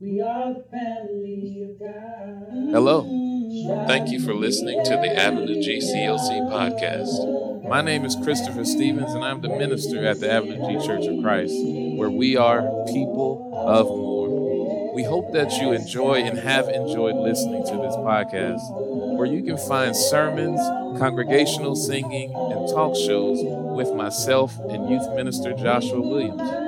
We are the family of God. Hello. Thank you for listening to the Avenue GCOC podcast. My name is Christopher Stevens, and I'm the minister at the Avenue G Church of Christ, where we are people of more. We hope that you enjoy and have enjoyed listening to this podcast, where you can find sermons, congregational singing, and talk shows with myself and youth minister Joshua Williams.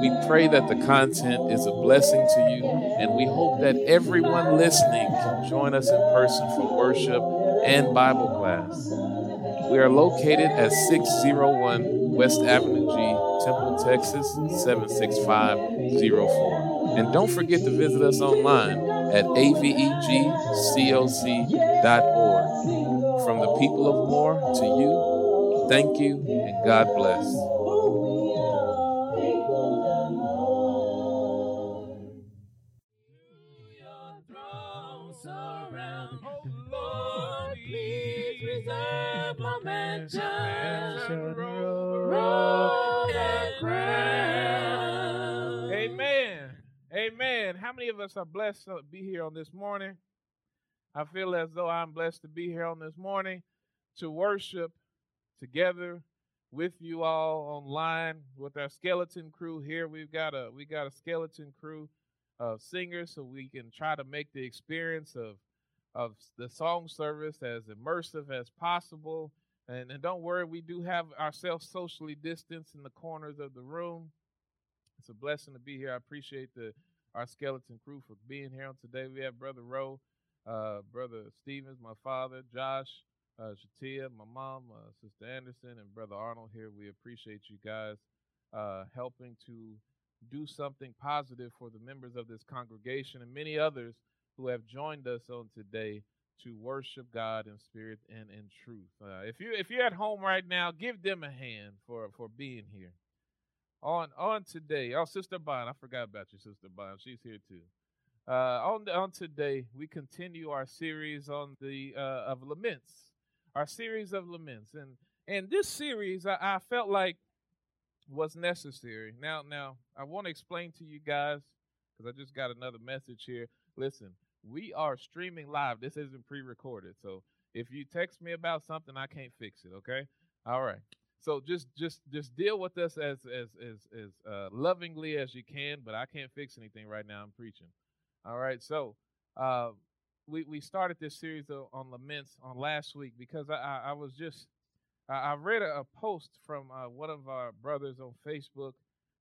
We pray that the content is a blessing to you, and we hope that everyone listening can join us in person for worship and Bible class. We are located at 601 West Avenue G, Temple, Texas 76504. And don't forget to visit us online at avegcoc.org. From the people of More to you, thank you and God bless. Of us are blessed to be here on this morning? I feel as though I'm blessed to be here on this morning to worship together with you all online with our skeleton crew here. We've got a we got a skeleton crew of singers so we can try to make the experience of of the song service as immersive as possible. And, and don't worry, we do have ourselves socially distanced in the corners of the room. It's a blessing to be here. I appreciate the our skeleton crew for being here on today. We have Brother Rowe, uh, Brother Stevens, my father, Josh, uh, Shatia, my mom, uh, Sister Anderson, and Brother Arnold here. We appreciate you guys uh, helping to do something positive for the members of this congregation and many others who have joined us on today to worship God in spirit and in truth. Uh, if you if you're at home right now, give them a hand for for being here. On on today, oh Sister Bond, I forgot about you, Sister Bond. She's here too. Uh, on on today, we continue our series on the uh, of laments, our series of laments, and and this series I, I felt like was necessary. Now now I want to explain to you guys because I just got another message here. Listen, we are streaming live. This isn't pre-recorded, so if you text me about something, I can't fix it. Okay, all right. So just just just deal with us as as as as uh, lovingly as you can. But I can't fix anything right now. I'm preaching. All right. So uh, we we started this series on laments on last week because I I, I was just I, I read a, a, post from uh, one of our brothers on Facebook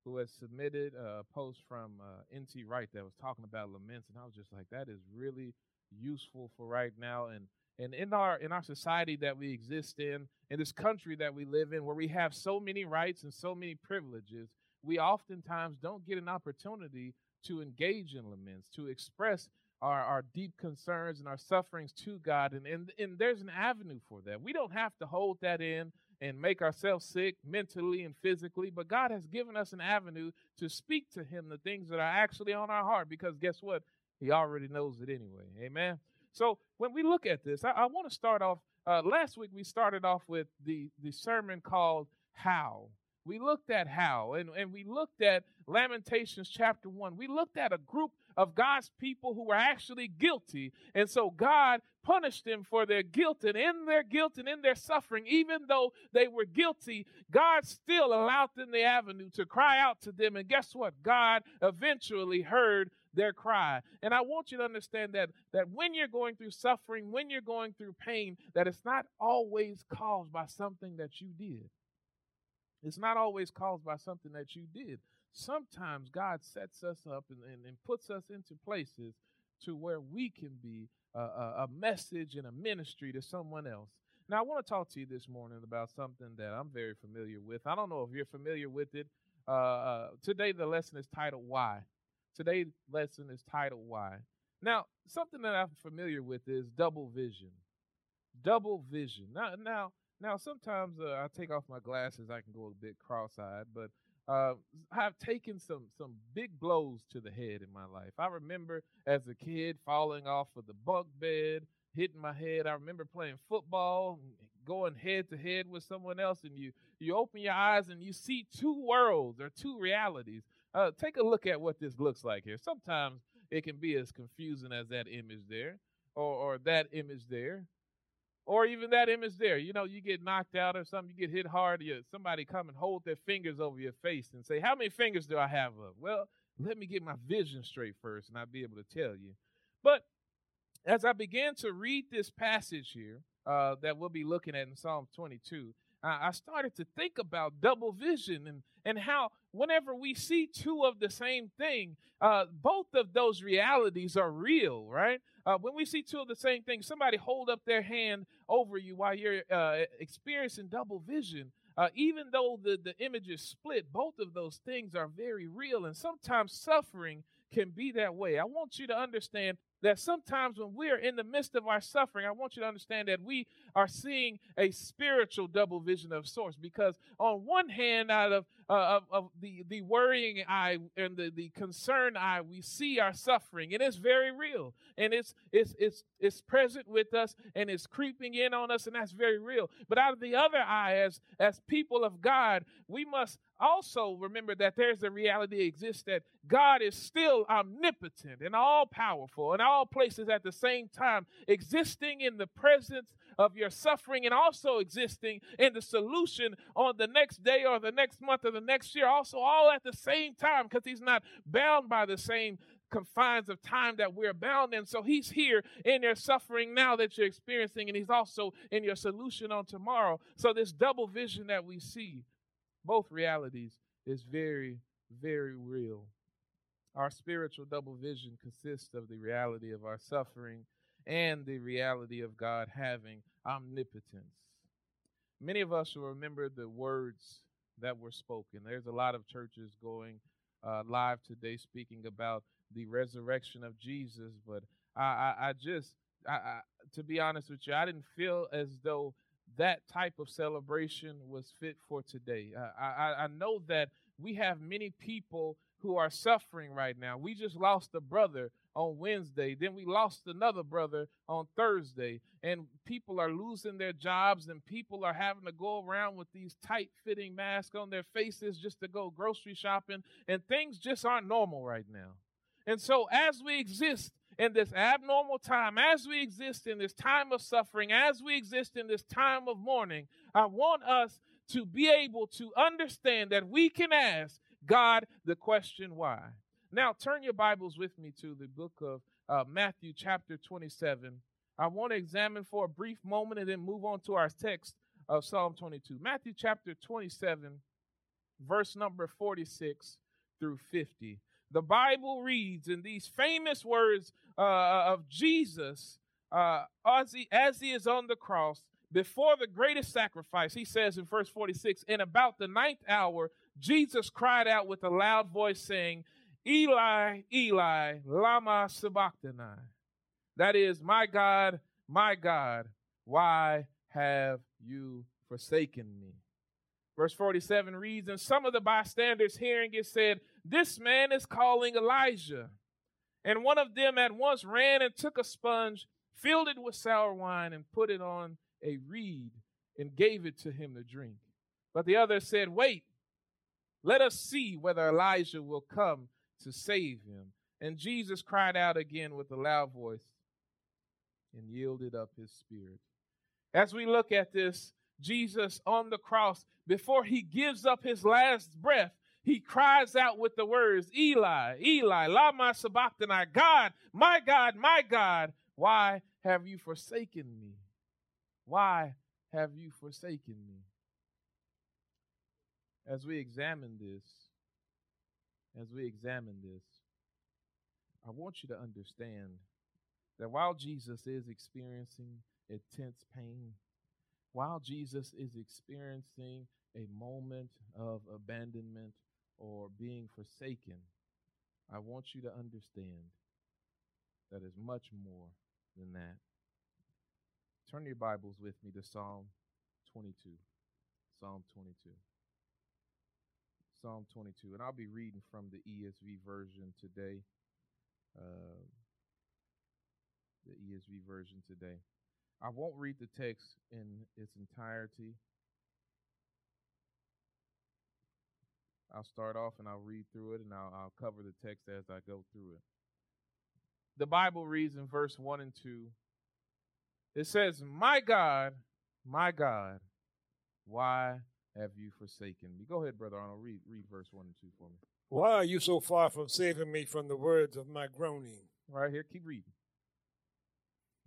who has submitted a post from uh, N.T. Wright that was talking about laments, and I was just like, that is really useful for right now. And and in our in our society that we exist in, in this country that we live in, where we have so many rights and so many privileges, we oftentimes don't get an opportunity to engage in laments, to express our, our deep concerns and our sufferings to God. And, and, and there's an avenue for that. We don't have to hold that in and make ourselves sick mentally and physically, but God has given us an avenue to speak to Him the things that are actually on our heart because guess what? He already knows it anyway. Amen. So when we look at this, I, I want to start off. Uh, last week we started off with the, the sermon called How. We looked at how, and, and we looked at Lamentations chapter 1. We looked at a group of God's people who were actually guilty. And so God punished them for their guilt. And in their guilt and in their suffering, even though they were guilty, God still allowed them the avenue to cry out to them. And guess what? God eventually heard their cry. And I want you to understand that that when you're going through suffering, when you're going through pain, that it's not always caused by something that you did. It's not always caused by something that you did sometimes God sets us up and, and, and puts us into places to where we can be a, a, a message and a ministry to someone else. Now, I want to talk to you this morning about something that I'm very familiar with. I don't know if you're familiar with it. Uh, uh, today, the lesson is titled Why. Today's lesson is titled Why. Now, something that I'm familiar with is double vision. Double vision. Now, now, now sometimes uh, I take off my glasses, I can go a bit cross eyed, but uh, I've taken some some big blows to the head in my life. I remember as a kid falling off of the bunk bed, hitting my head. I remember playing football, going head to head with someone else, and you you open your eyes and you see two worlds or two realities. Uh, take a look at what this looks like here. Sometimes it can be as confusing as that image there, or or that image there, or even that image there. You know, you get knocked out or something, you get hit hard, you, somebody come and hold their fingers over your face and say, How many fingers do I have up? Well, let me get my vision straight first, and I'll be able to tell you. But as I began to read this passage here uh, that we'll be looking at in Psalm 22, I started to think about double vision and, and how whenever we see two of the same thing, uh, both of those realities are real, right? Uh, when we see two of the same thing, somebody hold up their hand over you while you're uh, experiencing double vision. Uh, even though the, the image is split, both of those things are very real. And sometimes suffering can be that way. I want you to understand that sometimes when we're in the midst of our suffering, I want you to understand that we are seeing a spiritual double vision of sorts. Because on one hand, out of, uh, of, of, the, the worrying eye and the, the concerned eye, we see our suffering, and it's very real, and it's it's it's it's present with us, and it's creeping in on us, and that's very real. But out of the other eye, as as people of God, we must also remember that there's a reality exists that God is still omnipotent and all powerful in all places at the same time, existing in the presence of your suffering and also existing in the solution on the next day or the next month or the next year, also all at the same time, because He's not bound by the same confines of time that we're bound in. So he's here in your suffering now that you're experiencing, and he's also in your solution on tomorrow. So this double vision that we see both realities is very, very real. Our spiritual double vision consists of the reality of our suffering and the reality of God having omnipotence. Many of us will remember the words that were spoken. There's a lot of churches going uh, live today speaking about the resurrection of Jesus, but I, I, I just, I, I, to be honest with you, I didn't feel as though that type of celebration was fit for today. Uh, I, I know that we have many people who are suffering right now. We just lost a brother on Wednesday. Then we lost another brother on Thursday. And people are losing their jobs, and people are having to go around with these tight fitting masks on their faces just to go grocery shopping. And things just aren't normal right now. And so, as we exist in this abnormal time, as we exist in this time of suffering, as we exist in this time of mourning, I want us to be able to understand that we can ask God the question why. Now, turn your Bibles with me to the book of uh, Matthew, chapter 27. I want to examine for a brief moment and then move on to our text of Psalm 22. Matthew, chapter 27, verse number 46 through 50. The Bible reads in these famous words uh, of Jesus uh, as, he, as he is on the cross before the greatest sacrifice. He says in verse 46 In about the ninth hour, Jesus cried out with a loud voice, saying, Eli, Eli, Lama Sabachthani. That is, My God, my God, why have you forsaken me? Verse 47 reads, And some of the bystanders hearing it said, This man is calling Elijah. And one of them at once ran and took a sponge, filled it with sour wine, and put it on a reed and gave it to him to drink. But the other said, Wait, let us see whether Elijah will come to save him. And Jesus cried out again with a loud voice and yielded up his spirit. As we look at this, Jesus on the cross, before he gives up his last breath, he cries out with the words, Eli, Eli, Lama Sabachthani, God, my God, my God, why have you forsaken me? Why have you forsaken me? As we examine this, as we examine this, I want you to understand that while Jesus is experiencing intense pain, while Jesus is experiencing a moment of abandonment or being forsaken, I want you to understand that is much more than that. Turn your Bibles with me to Psalm 22. Psalm 22. Psalm 22. And I'll be reading from the ESV version today. Uh, the ESV version today. I won't read the text in its entirety. I'll start off and I'll read through it and I'll, I'll cover the text as I go through it. the Bible reads in verse 1 and 2. It says, My God, my God, why have you forsaken me? Go ahead, Brother Arnold. Read, read verse 1 and 2 for me. Why are you so far from saving me from the words of my groaning? Right here, keep reading.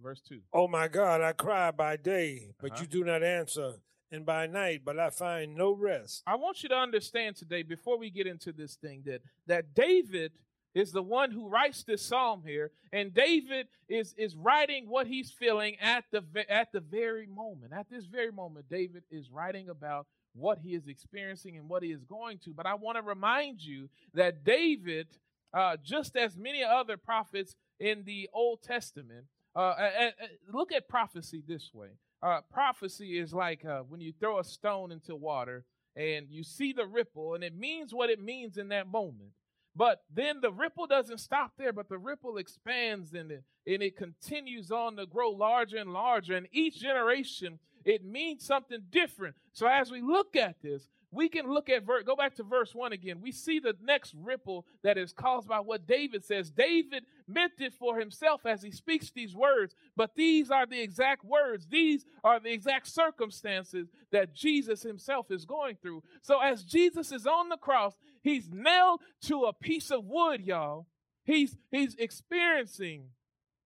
Verse 2. Oh my God, I cry by day, but Uh-huh. you do not answer, and by night, but I find no rest. I want you to understand today, before we get into this thing, that that David is the one who writes this psalm here, and David is is writing what he's feeling at the at the very moment. At this very moment, David is writing about what he is experiencing and what he is going to. But I want to remind you that David, uh, just as many other prophets in the Old Testament, uh, uh, look at prophecy this way. Uh, prophecy is like uh, when you throw a stone into water and you see the ripple, and it means what it means in that moment. But then the ripple doesn't stop there, but the ripple expands and it, and it continues on to grow larger and larger. And each generation, it means something different. So as we look at this, we can look at ver- go back to verse 1 again. We see the next ripple that is caused by what David says. David meant it for himself as he speaks these words, but these are the exact words. These are the exact circumstances that Jesus himself is going through. So as Jesus is on the cross, he's nailed to a piece of wood, y'all. He's he's experiencing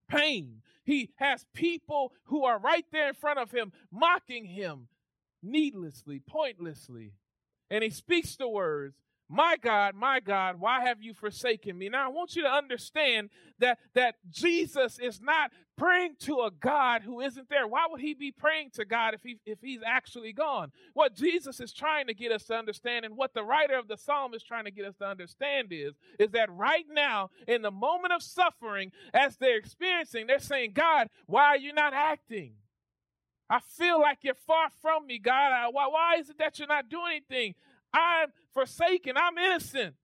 pain. He has people who are right there in front of him mocking him needlessly, pointlessly. And he speaks the words, My God, my God, why have you forsaken me? Now I want you to understand that that Jesus is not praying to a God who isn't there. Why would he be praying to God if he if he's actually gone? What Jesus is trying to get us to understand and what the writer of the psalm is trying to get us to understand is is that right now in the moment of suffering as they're experiencing, they're saying, "God, why are you not acting?" I feel like you're far from me, God. I, why, why is it that you're not doing anything? I'm forsaken. I'm innocent.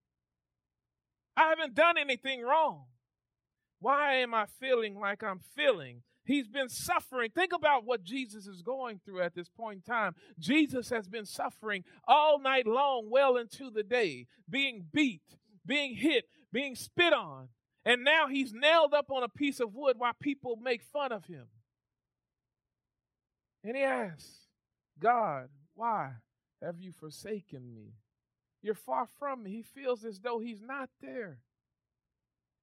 I haven't done anything wrong. Why am I feeling like I'm feeling? He's been suffering. Think about what Jesus is going through at this point in time. Jesus has been suffering all night long, well into the day, being beat, being hit, being spit on. And now he's nailed up on a piece of wood while people make fun of him. And he asks, God, why have you forsaken me? You're far from me. He feels as though he's not there.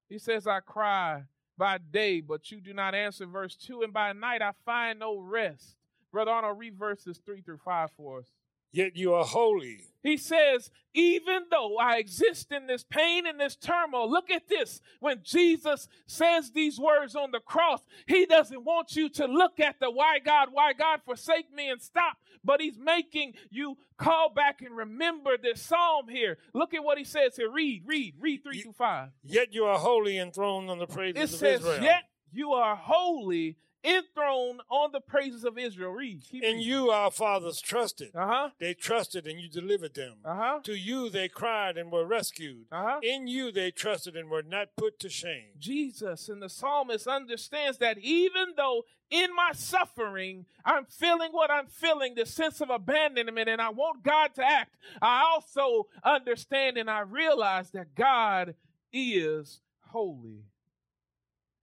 He says, I cry by day, but you do not answer. Verse 2 And by night I find no rest. Brother Arnold, read verses 3 through 5 for us. Yet you are holy. He says, even though I exist in this pain and this turmoil, look at this. When Jesus says these words on the cross, he doesn't want you to look at the why God, why God forsake me and stop, but he's making you call back and remember this psalm here. Look at what he says here. Read, read, read 3 You- through 5. Yet you are holy enthroned on the praises It of says, Israel. Yet you are holy, enthroned on the praises of Israel. Read. Keep In you our fathers trusted. Uh huh. They trusted and you delivered them. Uh huh. To you they cried and were rescued. Uh huh. In you they trusted and were not put to shame. Jesus and the psalmist understands that even though in my suffering I'm feeling what I'm feeling, the sense of abandonment, and I want God to act, I also understand and I realize that God is holy.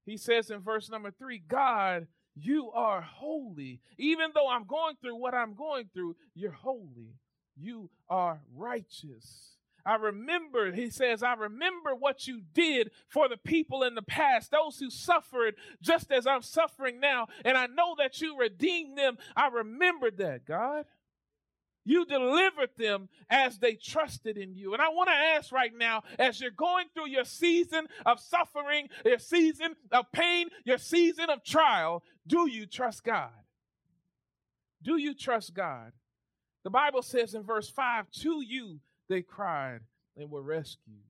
He says in verse number three, God, you are holy. Even though I'm going through what I'm going through, you're holy. You are righteous. I remember, he says, I remember what you did for the people in the past, those who suffered just as I'm suffering now. And I know that you redeemed them. I remembered that, God. You delivered them as they trusted in you. And I want to ask right now, as you're going through your season of suffering, your season of pain, your season of trial, do you trust God? Do you trust God? The Bible says in verse 5 To you they cried and were rescued.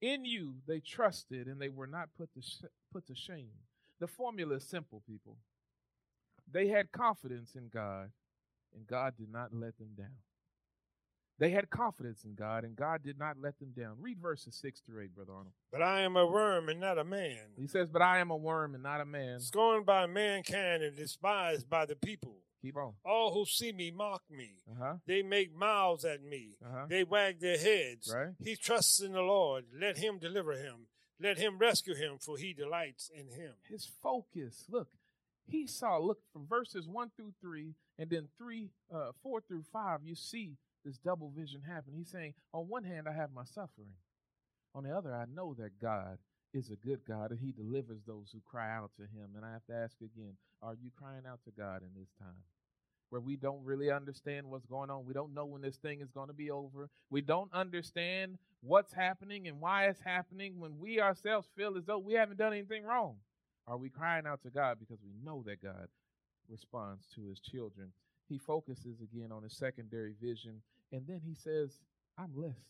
In you they trusted and they were not put to, sh- put to shame. The formula is simple, people. They had confidence in God, and God did not let them down. They had confidence in God, and God did not let them down. Read verses 6 through 8, Brother Arnold. But I am a worm and not a man, He says, But I am a worm and not a man. scorned by mankind and despised by the people. Keep on. All who see me mock me. Uh huh. They make mouths at me. Uh huh. They wag their heads. Right. He trusts in the Lord. Let him deliver him. Let him rescue him, for he delights in him. His focus. Look, he saw, look, from verses 1 through 3, and then 3, uh, 4 through 5, you see this double vision happen. He's saying, on one hand, I have my suffering. On the other, I know that God is a good God and he delivers those who cry out to him. And I have to ask again, are you crying out to God in this time? Where we don't really understand what's going on. We don't know when this thing is going to be over. We don't understand what's happening and why it's happening when we ourselves feel as though we haven't done anything wrong. Are we crying out to God because we know that God responds to his children? He focuses again on his secondary vision and then he says, I'm less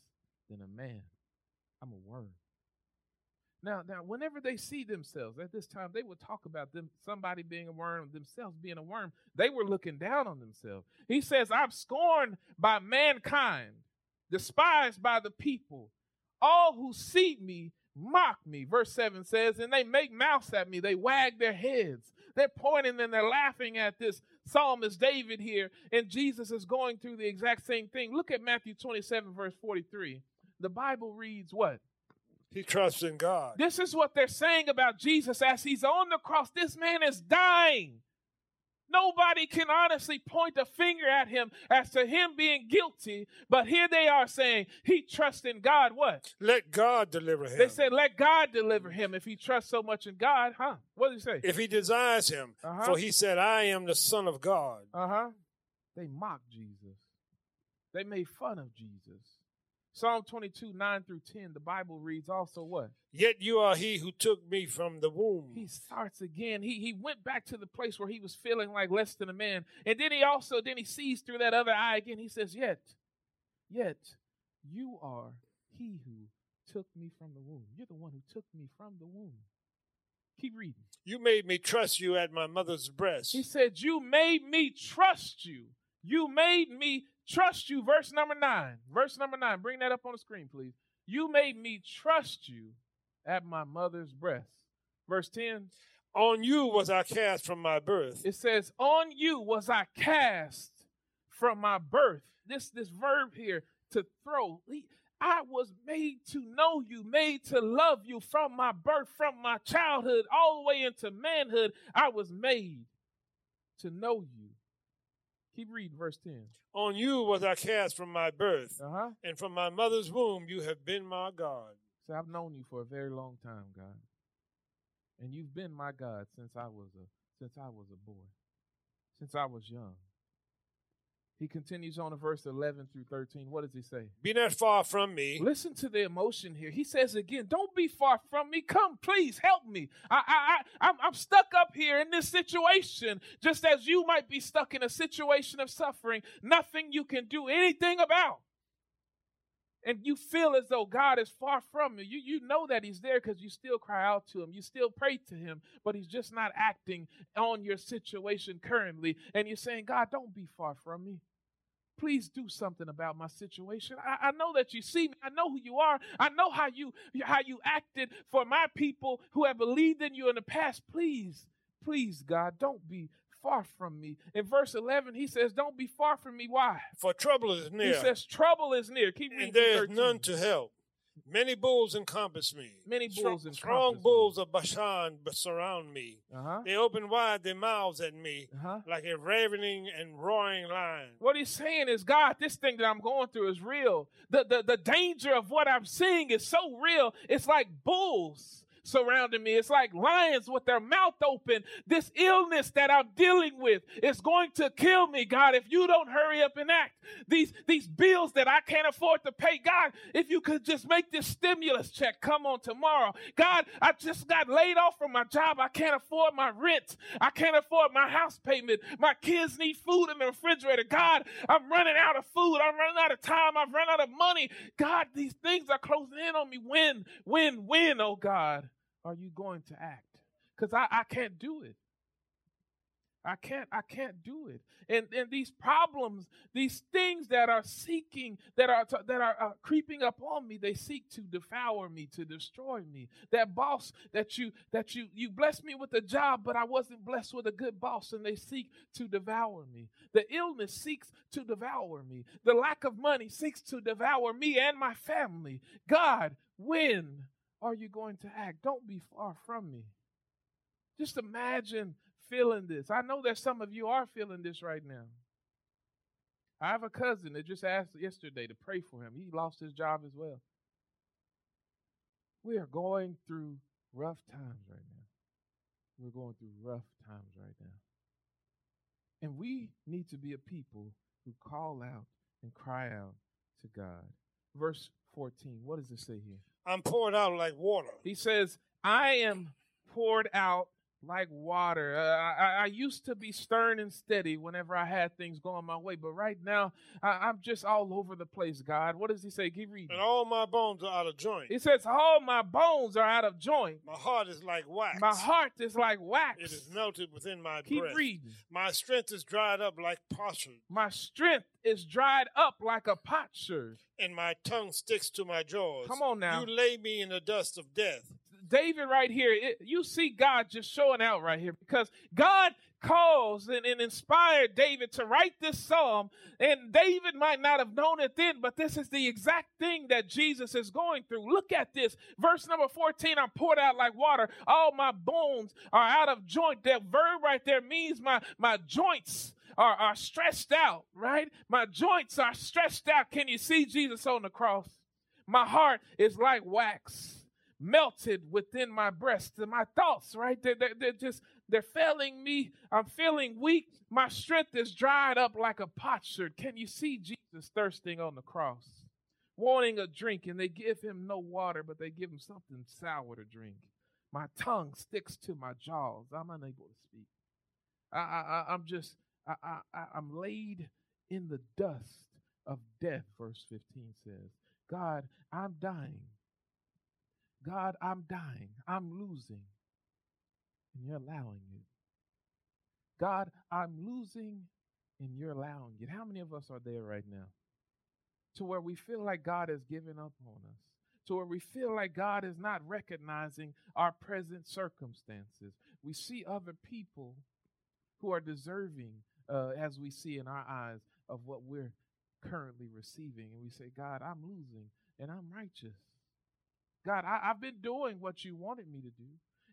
than a man. I'm a worm. Now, now, whenever they see themselves at this time, they would talk about them, somebody being a worm, themselves being a worm. They were looking down on themselves. He says, I'm scorned by mankind, despised by the people. All who see me mock me. Verse 7 says, and they make mouths at me, they wag their heads. They're pointing and they're laughing at this psalmist David here, and Jesus is going through the exact same thing. Look at Matthew 27, verse 43. The Bible reads what? He trusts in God. This is what they're saying about Jesus as he's on the cross. This man is dying. Nobody can honestly point a finger at him as to him being guilty, but here they are saying he trusts in God. What? Let God deliver him. They said, let God deliver him if he trusts so much in God, huh? What did he say? If he desires him, Uh-huh. for he said, I am the Son of God. Uh huh. They mocked Jesus. They made fun of Jesus. Psalm 22, 9 through 10, the Bible reads also what? Yet you are he who took me from the womb. He starts again. He he went back to the place where he was feeling like less than a man. And then he also, then he sees through that other eye again. He says, Yet, yet you are he who took me from the womb. You're the one who took me from the womb. Keep reading. You made me trust you at my mother's breast. He said, You made me trust you. You made me trust you. Verse number nine. Verse number nine. Bring that up on the screen, please. You made me trust you at my mother's breast. Verse 10. On you was I cast from my birth. It says, On you was I cast from my birth. This this verb here to throw. I was made to know you, made to love you from my birth, from my childhood, all the way into manhood. I was made to know you. Keep reading verse 10. On you was I cast from my birth, Uh-huh. and from my mother's womb you have been my God. So I've known you for a very long time, God. And you've been my God since I was a since I was a boy. Since I was young. He continues on to verse 11 through 13. What does he say? Be not far from me. Listen to the emotion here. He says again, "Don't be far from me. Come, please help me. I, I, I, I'm, I'm stuck up here in this situation, just as you might be stuck in a situation of suffering. Nothing you can do anything about, and you feel as though God is far from you. You, you know that He's there because you still cry out to Him. You still pray to Him, but He's just not acting on your situation currently. And you're saying, God, don't be far from me." please do something about my situation. I, I, know that you see me. I know who you are. I know how you how you acted for my people who have believed in you in the past. Please, please, God, don't be far from me. In verse 11, he says, Don't be far from me. Why? For trouble is near, He says, Trouble is near. Keep reading. and there is none to help. Many bulls encompass me. Many bulls Strong, strong me. bulls of Bashan surround me. Uh-huh. They open wide their mouths at me Uh-huh. like a ravening and roaring lion. What he's saying is, God, this thing that I'm going through is real. The, the, the danger of what I'm seeing is so real. It's like bulls surrounding me. It's like lions with their mouth open. This illness that I'm dealing with is going to kill me, God, if you don't hurry up and act. These, these bills that I can't afford to pay, God, if you could just make this stimulus check come on tomorrow. God, I just got laid off from my job. I can't afford my rent. I can't afford my house payment. My kids need food in the refrigerator. God, I'm running out of food. I'm running out of time. I've run out of money. God, these things are closing in on me. When, when, when, oh God, are you going to act? Because I, I can't do it. I can't, I can't do it. And and these problems, these things that are seeking, that are that are uh, creeping up on me, they seek to devour me, to destroy me. That boss that you that you you blessed me with a job, but I wasn't blessed with a good boss, and they seek to devour me. The illness seeks to devour me. The lack of money seeks to devour me and my family. God, when are you going to act? Don't be far from me. Just imagine feeling this. I know that some of you are feeling this right now. I have a cousin that just asked yesterday to pray for him. He lost his job as well. We are going through rough times right now. We're going through rough times right now. And we need to be a people who call out and cry out to God. Verse 14, what does it say here? I'm poured out like water. He says, I am poured out like water. Uh, I, I, used to be stern and steady whenever I had things going my way, but right now I, am just all over the place, God. What does he say? Keep reading. And all my bones are out of joint. He says, All my bones are out of joint. My heart is like wax. My heart is like wax. It is melted within my Keep breast. reading. My strength is dried up like potsherd. My strength is dried up like a potsherd. And my tongue sticks to my jaws. Come on now. You lay me in the dust of death. David right here, it, you see God just showing out right here because God calls and, and, inspired David to write this psalm. And David might not have known it then, but this is the exact thing that Jesus is going through. Look at this. Verse number 14 I'm poured out like water. All my bones are out of joint. That verb right there means my, my joints. Are, are stressed out, right? My joints are stretched out. Can you see Jesus on the cross? My heart is like wax melted within my breast. And my thoughts, right? They're, they're, they're, just, they're failing me. I'm feeling weak. My strength is dried up like a potsherd. Can you see Jesus thirsting on the cross? Wanting a drink, and they give him no water, but they give him something sour to drink. My tongue sticks to my jaws. I'm unable to speak. I, I, I'm just, I, I, I'm laid in the dust of death, verse 15 says. God, I'm dying. God, I'm dying. I'm losing. And you're allowing it. God, I'm losing and you're allowing it. How many of us are there right now? To where we feel like God has given up on us. To where we feel like God is not recognizing our present circumstances. We see other people who are deserving, uh, as we see in our eyes, of what we're currently receiving. And we say, God, I'm losing and I'm righteous. God, I, have been doing what you wanted me to do.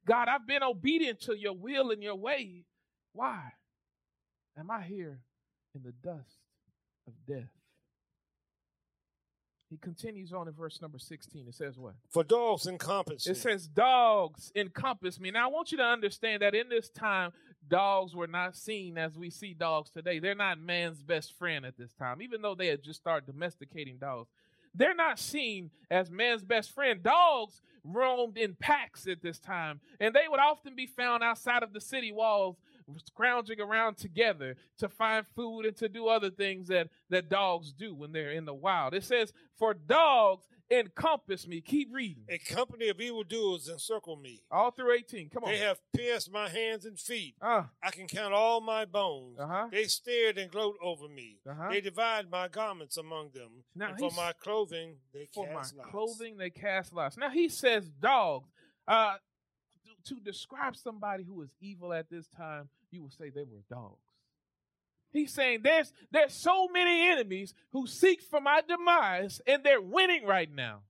God, I've been obedient to your will and your way. Why am I here in the dust of death? He continues on in verse number 16. It says what? For dogs encompass It says dogs encompass me. Now I want you to understand that in this time, dogs were not seen as we see dogs today. They're not man's best friend at this time, even though they had just started domesticating dogs they're not seen as man's best friend. Dogs roamed in packs at this time, and they would often be found outside of the city walls, scrounging around together to find food and to do other things that, that dogs do when they're in the wild. It says, For dogs encompass me. Keep reading. A company of evildoers encircle me. All through 18. Come on. They have pierced my hands and feet. Uh, I can count all my bones. Uh-huh. They stared and gloat over me. Uh-huh. They divide my garments among them. Now and for my clothing, they for my cast lots. clothing, they cast lots. Now he says dogs. Uh, to, to describe somebody who is evil at this time, you would say they were dogs. He's saying there's there's so many enemies who seek for my demise, and they're winning right now.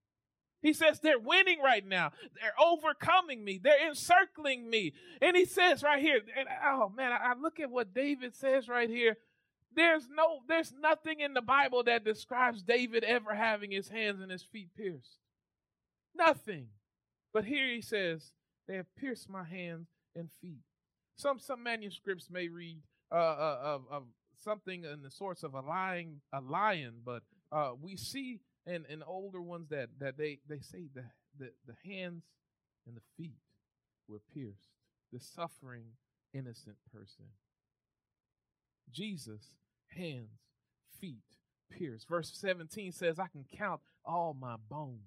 He says they're winning right now. They're overcoming me. They're encircling me. And he says right here, and oh man, I, I look at what David says right here. There's no, there's nothing in the Bible that describes David ever having his hands and his feet pierced. Nothing. But here he says, they have pierced my hands and feet. Some some manuscripts may read uh, uh, of, of something in the source of a lion, a lion, but uh, we see in, in older ones that, that they, they say the, the, the hands and the feet were pierced. The suffering, innocent person. Jesus, hands, feet pierced. Verse 17 says, I can count all my bones.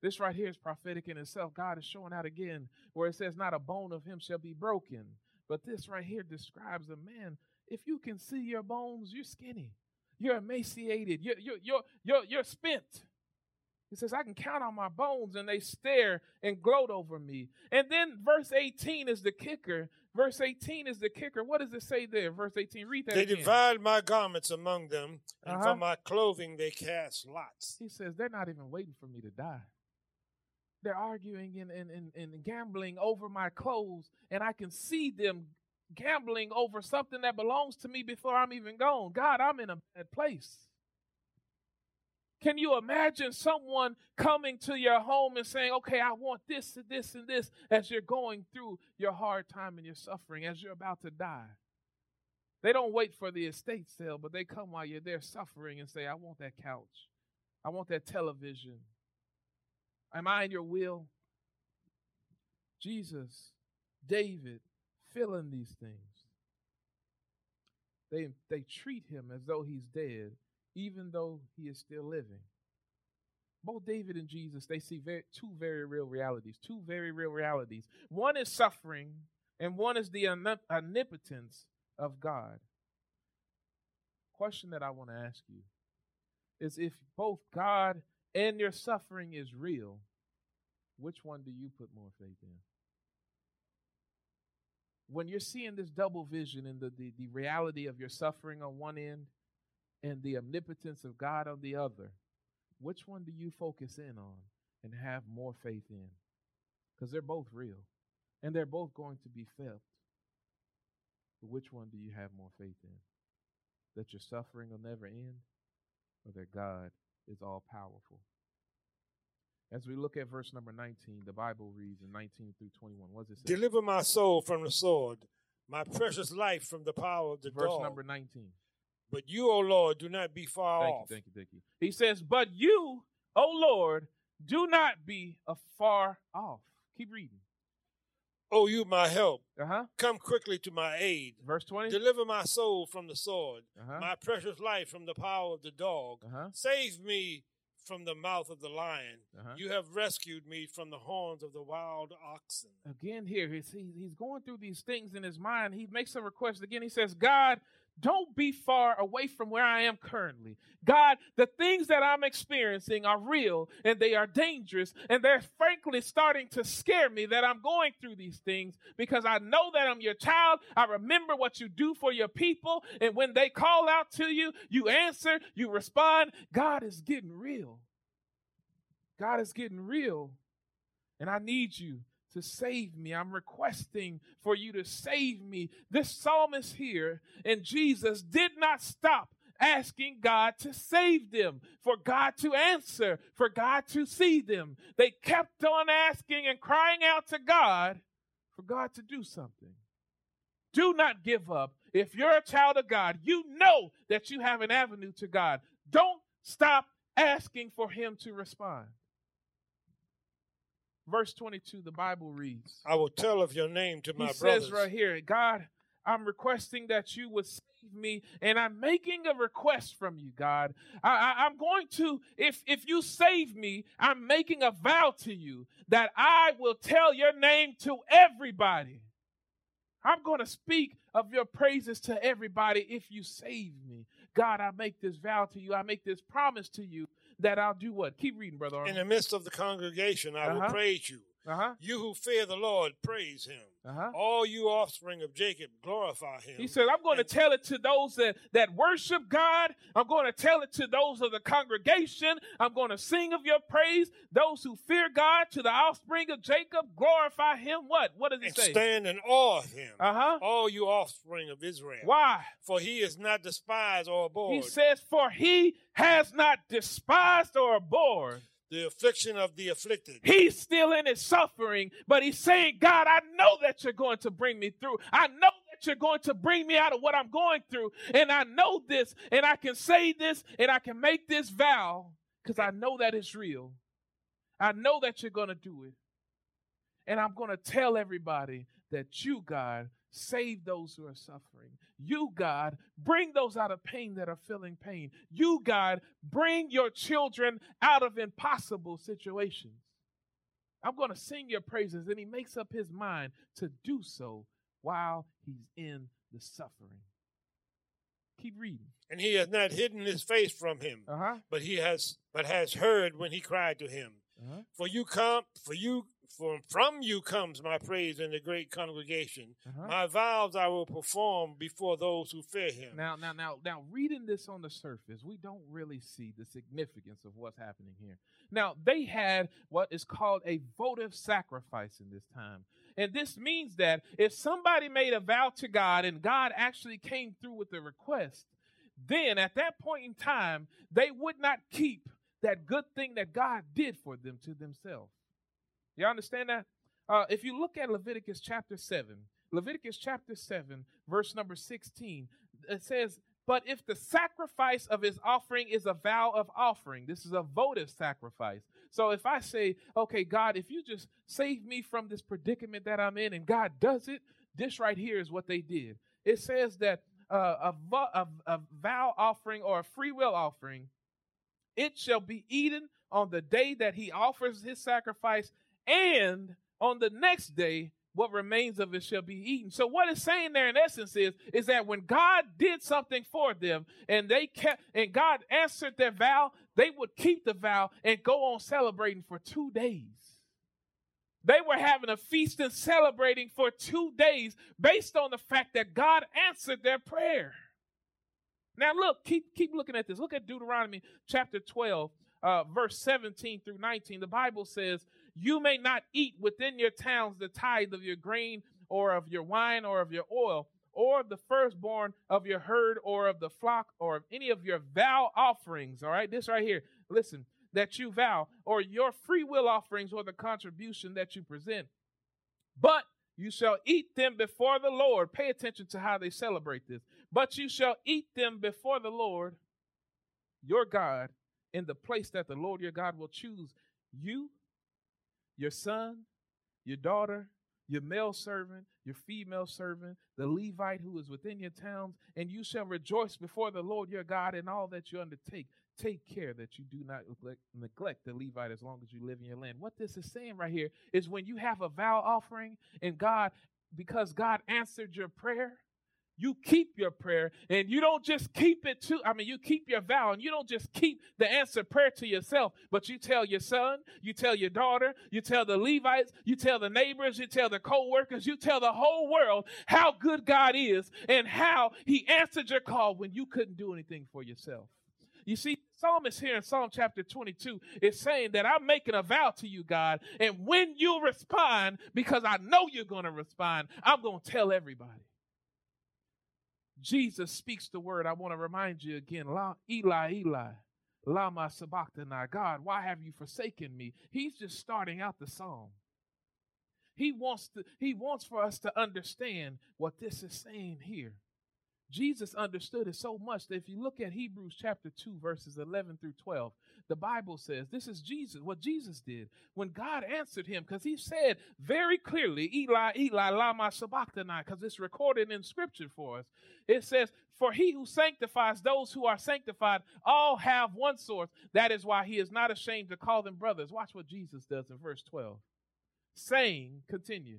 This right here is prophetic in itself. God is showing out again where it says, Not a bone of him shall be broken. But this right here describes a man. If you can see your bones, you're skinny. You're emaciated. You're, you're, you're, you're, you're spent. He says, I can count on my bones, and they stare and gloat over me. And then verse 18 is the kicker. Verse 18 is the kicker. What does it say there? Verse 18, read that They again. divide my garments among them, and Uh-huh. for my clothing they cast lots. He says, they're not even waiting for me to die. They're arguing and, and, and, and gambling over my clothes, and I can see them gambling over something that belongs to me before I'm even gone. God, I'm in a bad place. Can you imagine someone coming to your home and saying, Okay, I want this and this and this as you're going through your hard time and your suffering, as you're about to die? They don't wait for the estate sale, but they come while you're there suffering and say, I want that couch. I want that television. Am I in your will? Jesus, David, feeling these things. They, they treat him as though he's dead, even though he is still living. Both David and Jesus, they see very, two very real realities. Two very real realities. One is suffering, and one is the omnipotence of God. Question that I want to ask you is if both God and your suffering is real, which one do you put more faith in? When you're seeing this double vision in the, the, the reality of your suffering on one end and the omnipotence of God on the other, which one do you focus in on and have more faith in? Because they're both real and they're both going to be felt. But which one do you have more faith in? That your suffering will never end or that God is all powerful? As we look at verse number 19, the Bible reads in 19 through 21. What does it say? Deliver my soul from the sword, my precious life from the power of the verse dog. number 19. But you, O Lord, do not be far Thank off. you, thank you, thank you. He says, But you, O Lord, do not be afar off. Keep reading. O you, my help, Uh huh. come quickly to my aid. Verse 20. Deliver my soul from the sword, Uh-huh. my precious life from the power of the dog. Uh-huh. Save me from the mouth of the lion. Uh-huh. You have rescued me from the horns of the wild oxen. Again, here, he's, he's going through these things in his mind. He makes a request again. He says, God, don't be far away from where I am currently. God, the things that I'm experiencing are real and they are dangerous and they're frankly starting to scare me that I'm going through these things because I know that I'm your child. I remember what you do for your people. And when they call out to you, you answer, you respond. God is getting real. God is getting real. And I need you to save me. I'm requesting for you to save me. This psalmist here and Jesus did not stop asking God to save them, for God to answer, for God to see them. They kept on asking and crying out to God for God to do something. Do not give up. If you're a child of God, you know that you have an avenue to God. Don't stop asking for Him to respond. Verse 22, the Bible reads. I will tell of your name to He my says brothers. right here, God, I'm requesting that you would save me, and I'm making a request from you, God. I, I, am going to, if if you save me, I'm making a vow to you that I will tell your name to everybody. I'm going to speak of your praises to everybody if you save me. God, I make this vow to you. I make this promise to you that I'll do what? Keep reading, brother. In the midst of the congregation, I will Uh-huh. praise you. Uh huh. You who fear the Lord, praise him. Uh huh. All you offspring of Jacob, glorify him. He said, I'm going to tell it to those that, that worship God. I'm going to tell it to those of the congregation. I'm going to sing of your praise. Those who fear God, to the offspring of Jacob, glorify him. What? What does he and say? stand in awe of him. Uh huh. All you offspring of Israel. Why? For he is not despised or abhorred. He says, For he has not despised or abhorred. The affliction of the afflicted. He's still in his suffering, but he's saying, God, I know that you're going to bring me through. I know that you're going to bring me out of what I'm going through. And I know this, and I can say this, and I can make this vow because I know that it's real. I know that you're going to do it. And I'm going to tell everybody that you, God, save those who are suffering. You, God, bring those out of pain that are feeling pain. You, God, bring your children out of impossible situations. I'm going to sing your praises. And he makes up his mind to do so while he's in the suffering. Keep reading. And he has not hidden his face from him, Uh huh. but he has but has heard when he cried to him. Uh-huh. For you come for you For from you comes my praise in the great congregation. Uh-huh. My vows I will perform before those who fear him. Now, now, now, now, reading this on the surface, we don't really see the significance of what's happening here. Now, they had what is called a votive sacrifice in this time. And this means that if somebody made a vow to God and God actually came through with the request, then at that point in time, they would not keep that good thing that God did for them to themselves. You understand that? Uh, if you look at Leviticus chapter 7, Leviticus chapter 7, verse number 16, it says, But if the sacrifice of his offering is a vow of offering, this is a votive sacrifice. So if I say, Okay, God, if you just save me from this predicament that I'm in, and God does it, this right here is what they did. It says that uh, a, vo- a, a vow offering or a free will offering, it shall be eaten on the day that he offers his sacrifice, and on the next day, what remains of it shall be eaten. So what it's saying there in essence is, is that when God did something for them and they kept and God answered their vow, they would keep the vow and go on celebrating for two days. They were having a feast and celebrating for two days based on the fact that God answered their prayer. Now look, keep keep looking at this. Look at Deuteronomy chapter 12, uh, verse 17 through 19. The Bible says, You may not eat within your towns the tithe of your grain or of your wine or of your oil, or the firstborn of your herd or of the flock or of any of your vow offerings. All right, this right here. Listen, that you vow, or your free will offerings or the contribution that you present. But you shall eat them before the Lord. Pay attention to how they celebrate this. But you shall eat them before the Lord your God in the place that the Lord your God will choose. You, your son, your daughter, your male servant, your female servant, the Levite who is within your towns, and you shall rejoice before the Lord your God in all that you undertake. Take care that you do not neglect, the Levite as long as you live in your land. What this is saying right here is when you have a vow offering and God, because God answered your prayer, you keep your prayer and you don't just keep it to i mean you keep your vow and you don't just keep the answered prayer to yourself but you tell your son you tell your daughter you tell the levites you tell the neighbors you tell the co-workers you tell the whole world how good god is and how he answered your call when you couldn't do anything for yourself. You see psalmist here in psalm chapter 22 is saying that i'm making a vow to you god and when you respond because i know you're going to respond i'm going to tell everybody Jesus speaks the word. I want to remind you again, Eli, Eli, Lama Sabachthani. God, why have you forsaken me? He's just starting out the psalm. He wants to, he wants for us to understand what this is saying here. Jesus understood it so much that if you look at Hebrews chapter 2, verses 11 through 12, the Bible says this is Jesus, what Jesus did when God answered him, because he said very clearly, Eli, Eli, Lama Sabachthani, because it's recorded in scripture for us. It says, For he who sanctifies those who are sanctified all have one source. That is why he is not ashamed to call them brothers. Watch what Jesus does in verse 12. Saying, continue,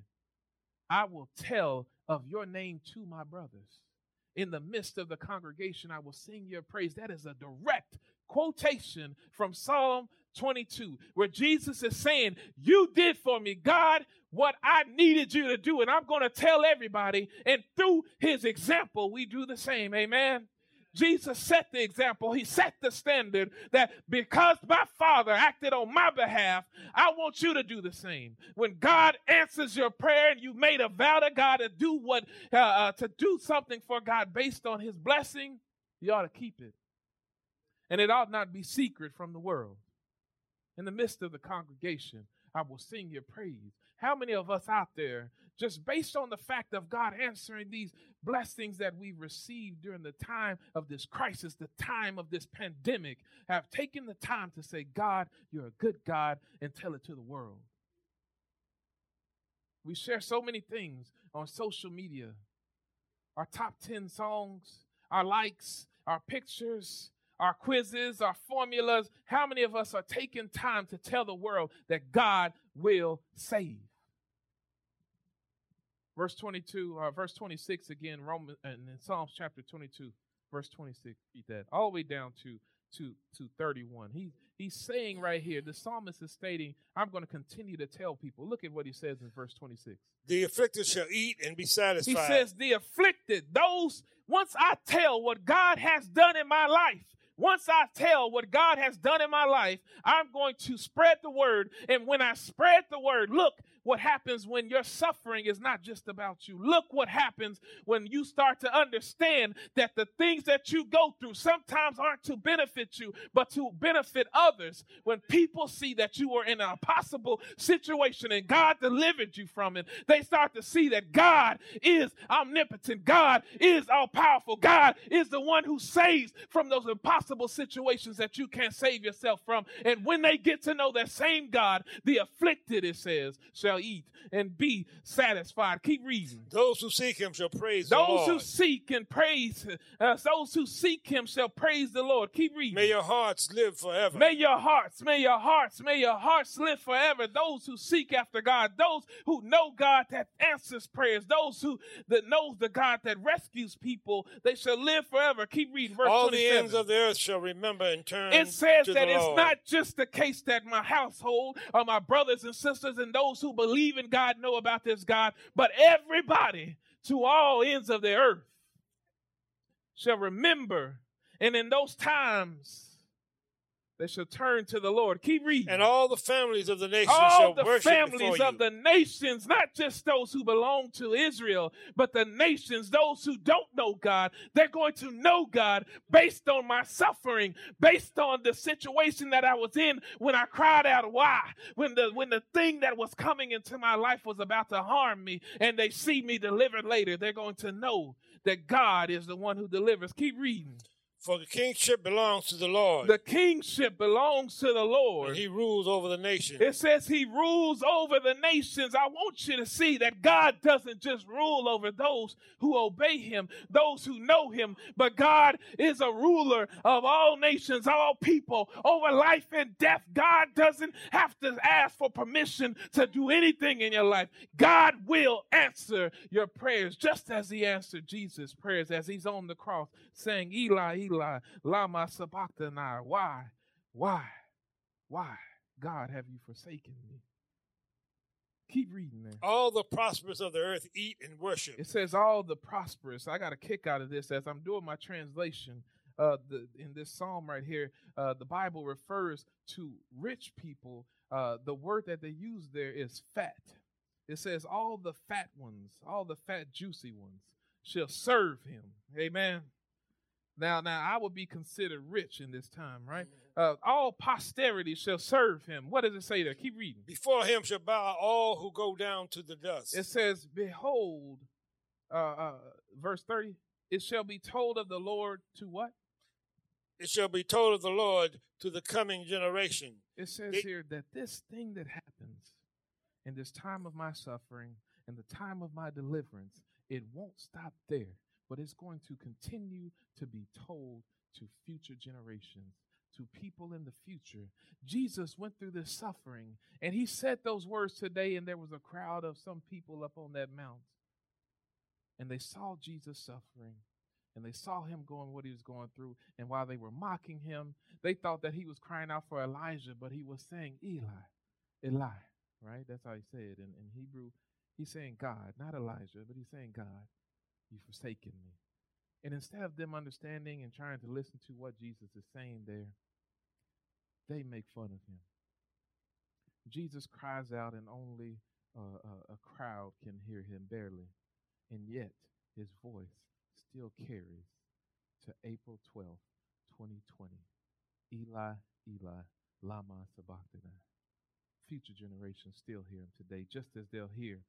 I will tell of your name to my brothers in the midst of the congregation, I will sing your praise. That is a direct quotation from Psalm 22, where Jesus is saying, You did for me, God, what I needed you to do, and I'm going to tell everybody. And through his example, we do the same. Amen. Jesus set the example. He set the standard that because my Father acted on my behalf, I want you to do the same. When God answers your prayer and you made a vow to God to do what uh, uh, to do something for God based on His blessing, you ought to keep it, and it ought not be secret from the world. In the midst of the congregation, I will sing your praise. How many of us out there, just based on the fact of God answering these blessings that we've received during the time of this crisis, the time of this pandemic, have taken the time to say, God, you're a good God, and tell it to the world? We share so many things on social media our top 10 songs, our likes, our pictures, our quizzes, our formulas. How many of us are taking time to tell the world that God will save? Verse 22, uh, verse 26 again, Roman and in Psalms chapter 22, verse 26. Read that all the way down to to to 31. He he's saying right here, the psalmist is stating, I'm going to continue to tell people. Look at what he says in verse 26. The afflicted shall eat and be satisfied. He says, The afflicted, those, once I tell what God has done in my life, once I tell what God has done in my life, I'm going to spread the word. And when I spread the word, look what happens when your suffering is not just about you. Look what happens when you start to understand that the things that you go through sometimes aren't to benefit you, but to benefit others. When people see that you are in an impossible situation and God delivered you from it, they start to see that God is omnipotent. God is all powerful. God is the one who saves from those impossible situations that you can't save yourself from. And when they get to know that same God, the afflicted, it says, shall eat and be satisfied. Keep reading. Those who seek him shall praise the Those who seek and praise, uh, those who seek him shall praise the Lord. Keep reading. May your hearts live forever. May your hearts, may your hearts, may your hearts live forever. Those who seek after God, those who know God that answers prayers, those who that knows the God that rescues people, they shall live forever. Keep reading verse All the ends of the earth shall remember and turn It says that it's Lord. not just the case that my household or my brothers and sisters and those who believe in God know about this God, but everybody to all ends of the earth shall remember. And in those times, they shall turn to the Lord. Keep reading. and all the families of the nations all shall the worship families before of you. the nations, not just those who belong to Israel, but the nations, those who don't know God, they're going to know God based on my suffering, based on the situation that I was in when I cried out, why? When the when the thing that was coming into my life was about to harm me, and they see me delivered later, they're going to know that God is the one who delivers. Keep reading. For the kingship belongs to the Lord, The kingship belongs to the Lord. and he rules over the nation. It says he rules over the nations. I want you to see that God doesn't just rule over those who obey him, those who know him, but God is a ruler of all nations, all people, over life and death. God doesn't have to ask for permission to do anything in your life. God will answer your prayers just as he answered Jesus' prayers as he's on the cross saying, Eli, Eli, lama sabachthani. Why? Why? Why? God, have you forsaken me? Keep reading there. All the prosperous of the earth eat and worship. It says all the prosperous. I got a kick out of this as I'm doing my translation. Uh, the, in this psalm right here, uh, the Bible refers to rich people. Uh, the word that they use there is fat. It says all the fat ones, all the fat juicy ones, shall serve him. Amen. Now, now I will be considered rich in this time, right? Uh, all posterity shall serve him. What does it say there? Keep reading. Before him shall bow all who go down to the dust. It says, Behold, uh, uh, verse 30, it shall be told of the Lord to what? It shall be told of the Lord to the coming generation. It says It- here that this thing that happens in this time of my suffering and the time of my deliverance, it won't stop there, but it's going to continue to be told to future generations, to people in the future. Jesus went through this suffering and he said those words today, and there was a crowd of some people up on that mount. And they saw Jesus suffering and they saw him going what he was going through. And while they were mocking him, they thought that he was crying out for Elijah, but he was saying, Eli, Eli, right? That's how he said in, in Hebrew. He's saying God, not Elijah, but he's saying God, you've forsaken me. And instead of them understanding and trying to listen to what Jesus is saying there, they make fun of him. Jesus cries out, and only uh, a, a crowd can hear him barely. And yet, his voice still carries to April 12th, 2020. Eli, Eli, Lama Sabachthani. Future generations still hear him today, just as they'll hear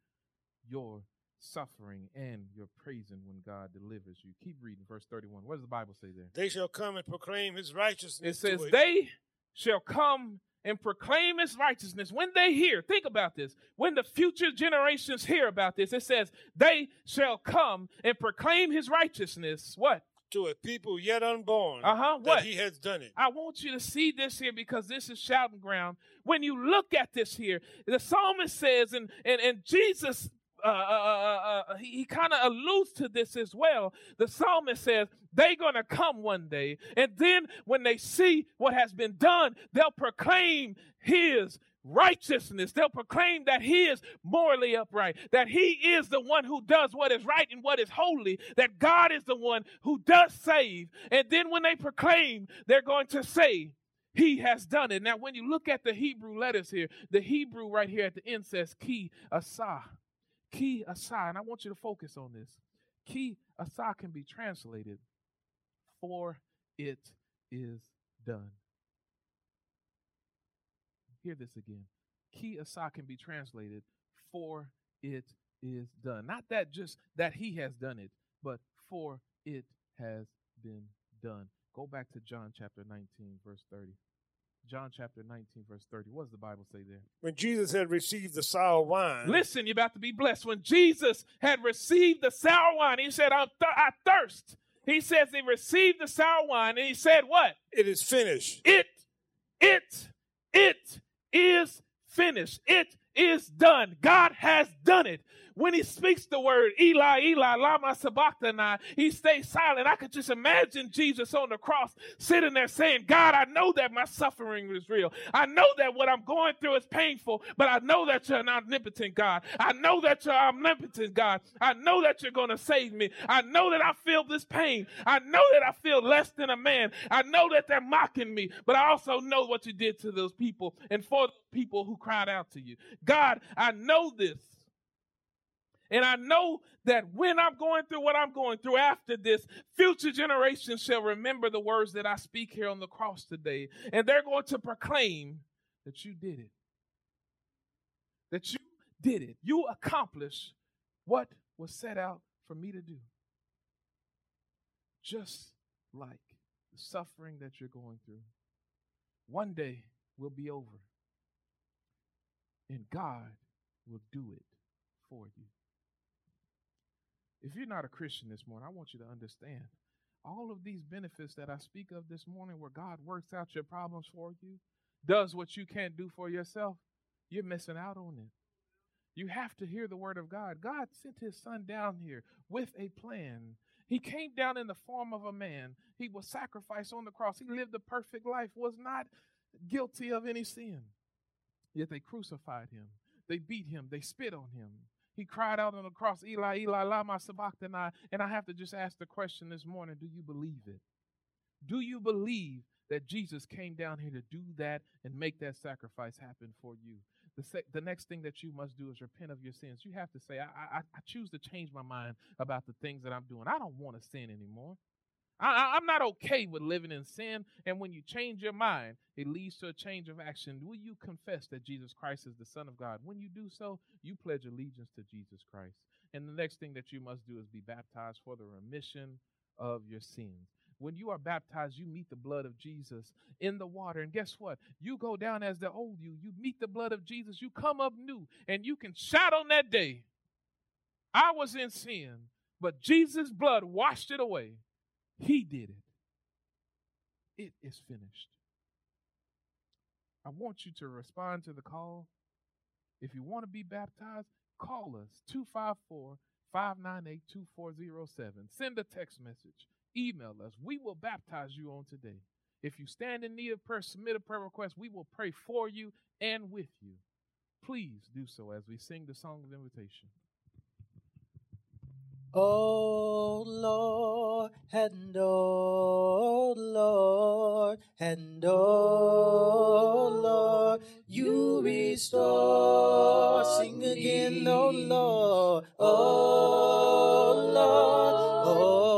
your suffering and your praising when God delivers you. Keep reading verse 31. What does the Bible say there? They shall come and proclaim his righteousness. It says, They shall come and proclaim his righteousness. When they hear, think about this. When the future generations hear about this, it says, They shall come and proclaim his righteousness. What? to a people yet unborn Uh-huh, that what? he has done it. I want you to see this here because this is shouting ground. When you look at this here, the psalmist says, and and, and Jesus uh, uh, uh, he, he kind of alludes to this as well. The psalmist says they're going to come one day, and then when they see what has been done, they'll proclaim his righteousness. They'll proclaim that he is morally upright, that he is the one who does what is right and what is holy, that God is the one who does save. And then when they proclaim, they're going to say, he has done it. Now, when you look at the Hebrew letters here, the Hebrew right here at the end says ki asa. Ki asa. And I want you to focus on this. Ki asa can be translated for it is done. Hear this again. Ki asa can be translated for it is done. Not that just that he has done it, but for it has been done. Go back to John chapter 19, verse 30. John chapter 19, verse 30. What does the Bible say there? When Jesus had received the sour wine. Listen, you're about to be blessed. When Jesus had received the sour wine, he said, th- I thirst. He says he received the sour wine, and he said, What? It is finished. It, it, it is finished. It is done. God has done it when he speaks the word Eli, Eli, Lama Sabachthani, he stays silent. I could just imagine Jesus on the cross sitting there saying, God, I know that my suffering is real. I know that what I'm going through is painful, but I know that you're an omnipotent God. I know that you're omnipotent God. I know that you're going to save me. I know that I feel this pain. I know that I feel less than a man. I know that they're mocking me, but I also know what you did to those people and for the people who cried out to you. God, I know this. And I know that when I'm going through what I'm going through after this, future generations shall remember the words that I speak here on the cross today. And they're going to proclaim that you did it. That you did it. You accomplished what was set out for me to do. Just like the suffering that you're going through, one day will be over. And God will do it for you. If you're not a Christian this morning, I want you to understand all of these benefits that I speak of this morning, where God works out your problems for you, does what you can't do for yourself, you're missing out on it. You have to hear the word of God. God sent his son down here with a plan. He came down in the form of a man. He was sacrificed on the cross. He lived a perfect life, was not guilty of any sin. Yet they crucified him. They beat him. They spit on him. He cried out on the cross, Eli, Eli, lama sabachthani. And I have to just ask the question this morning, do you believe it? Do you believe that Jesus came down here to do that and make that sacrifice happen for you? The, sec- the next thing that you must do is repent of your sins. You have to say, I, I, I choose to change my mind about the things that I'm doing. I don't want to sin anymore. I, am not okay with living in sin. And when you change your mind, it leads to a change of action. Will you confess that Jesus Christ is the Son of God? When you do so, you pledge allegiance to Jesus Christ. And the next thing that you must do is be baptized for the remission of your sins. When you are baptized, you meet the blood of Jesus in the water. And guess what? You go down as the old you. You meet the blood of Jesus. You come up new. And you can shout on that day, I was in sin, but Jesus' blood washed it away. He did it. It is finished. I want you to respond to the call. If you want to be baptized, call us 254 598 2407. Send a text message, email us. We will baptize you on today. If you stand in need of prayer, submit a prayer request. We will pray for you and with you. Please do so as we sing the song of invitation. Oh Lord, and oh Lord, and oh Lord, you restore. Sing again, oh Lord, oh Lord, oh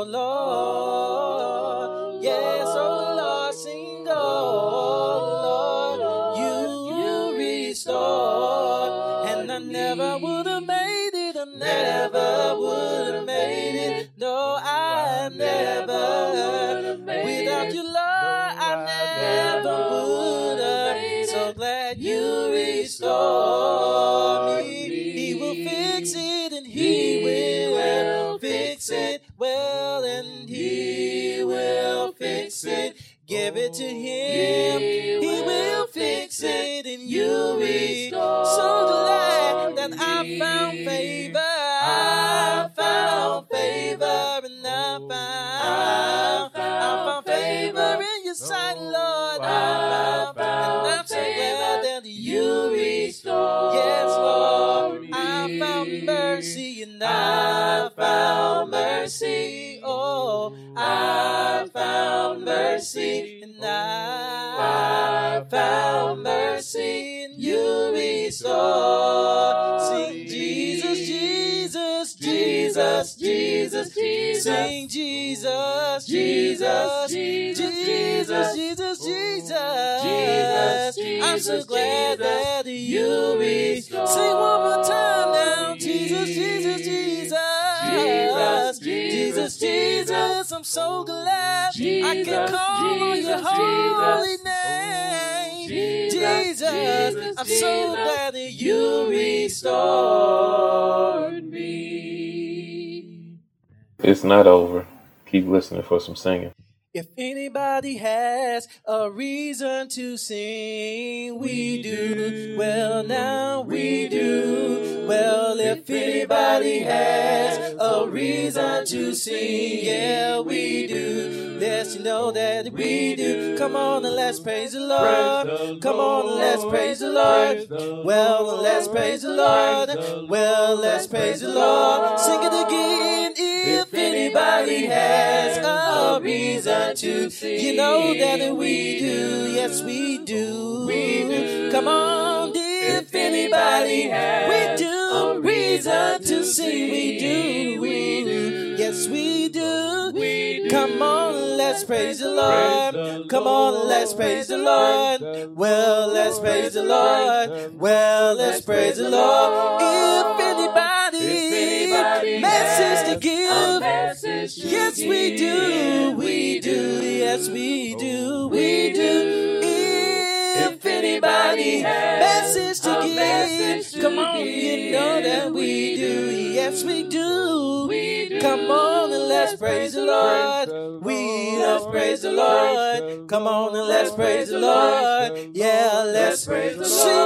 it. Give it to him. He will fix it and you restore. So glad that I found favor. I found favor and oh, I found, I found favor in your sight, Lord. I found, and I'm so glad that you restore. Yes, Lord. I found mercy and I found mercy. I found mercy, and I found mercy, you restore. Sing Jesus, Jesus, Jesus, Jesus, Jesus. Sing Jesus, Jesus, Jesus, Jesus, Jesus, Jesus. I'm so glad that you restore. Sing one more time now. Jesus, Jesus, Jesus. Jesus, Jesus, Jesus, I'm so glad I can call on your holy name. Jesus, I'm so glad that you restored me. It's not over. Keep listening for some singing. If anybody has a reason to sing, we do. Well, now we do. Well, if anybody has a reason to sing, yeah, we do. Yes, you know that we do. Come on and let's praise the Lord. Come on and let's praise the Lord. Well, let's praise the Lord. Well, let's praise the Lord. Sing it again. If anybody has a reason to, sing. you know that we do. Yes, we do. We do. Come on, if anybody has we do a reason to sing, we do. We do. Yes, we do. We do. Come on, let's praise the Lord. Come on, let's praise the Lord. Well, let's praise the Lord. Well, let's praise the Lord. If anybody, message to give, yes, we do. We do. Yes, we do. We do. If anybody has message to give, come on, you know that we do. Yes, we do. Come on and let's praise the Lord. We let's praise the Lord. Come on and let's praise the Lord. Yeah, let's praise the Lord.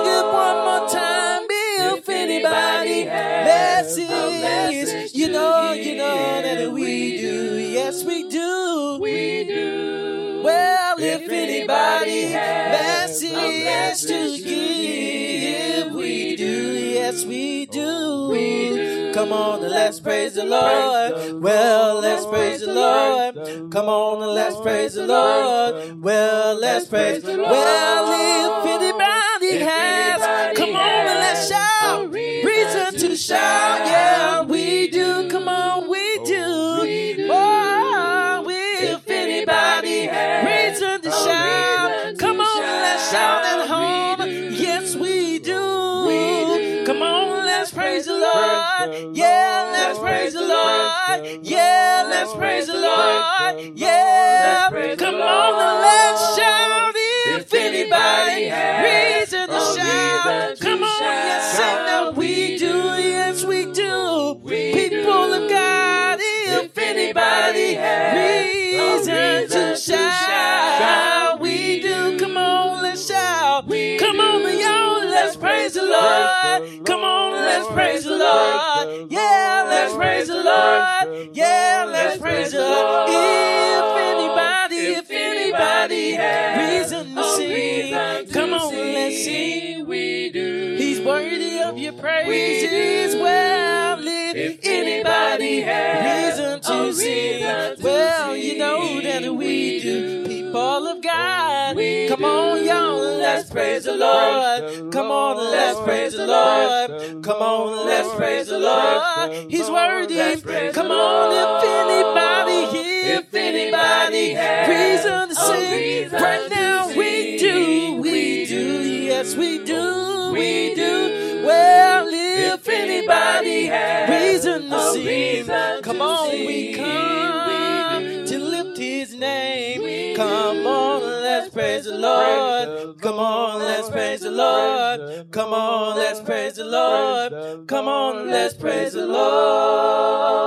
If anybody message to give, we do. Yes, we do. We do. Come on and let's praise the Lord. Well, let's praise the Lord. Come on and let's praise the Lord. Well, let's praise. Well, if anybody has, come on and let's shout. Reason to shout. Lord. Yeah, let's praise the Lord. Yeah, come on and let's shout. If anybody has reason to shout, come on, yes, I know we do. Yes, we do. People of God, if anybody has reason to shout, we do. Come on, let's shout. Come on, y'all, let's praise the Lord. Come let's praise the Lord. Yeah, let's praise the Lord. Yeah, let's praise the Lord. If anybody, if anybody has reason to sing, come on, let's sing. We do. He's worthy of your praises. Well, if anybody has reason to sing, well, you know that we do. People of God, We come on, y'all, let's praise the Lord. Come on, let's praise the Lord. Come on, let's praise the Lord. He's worthy. Come on, if anybody, if anybody reason to sing, right now we do, we do, yes we do, we do. Well, if anybody has reason to sing, come on, we come Come on, let's praise the Lord. Come on, let's praise the Lord. Come on, let's praise the Lord.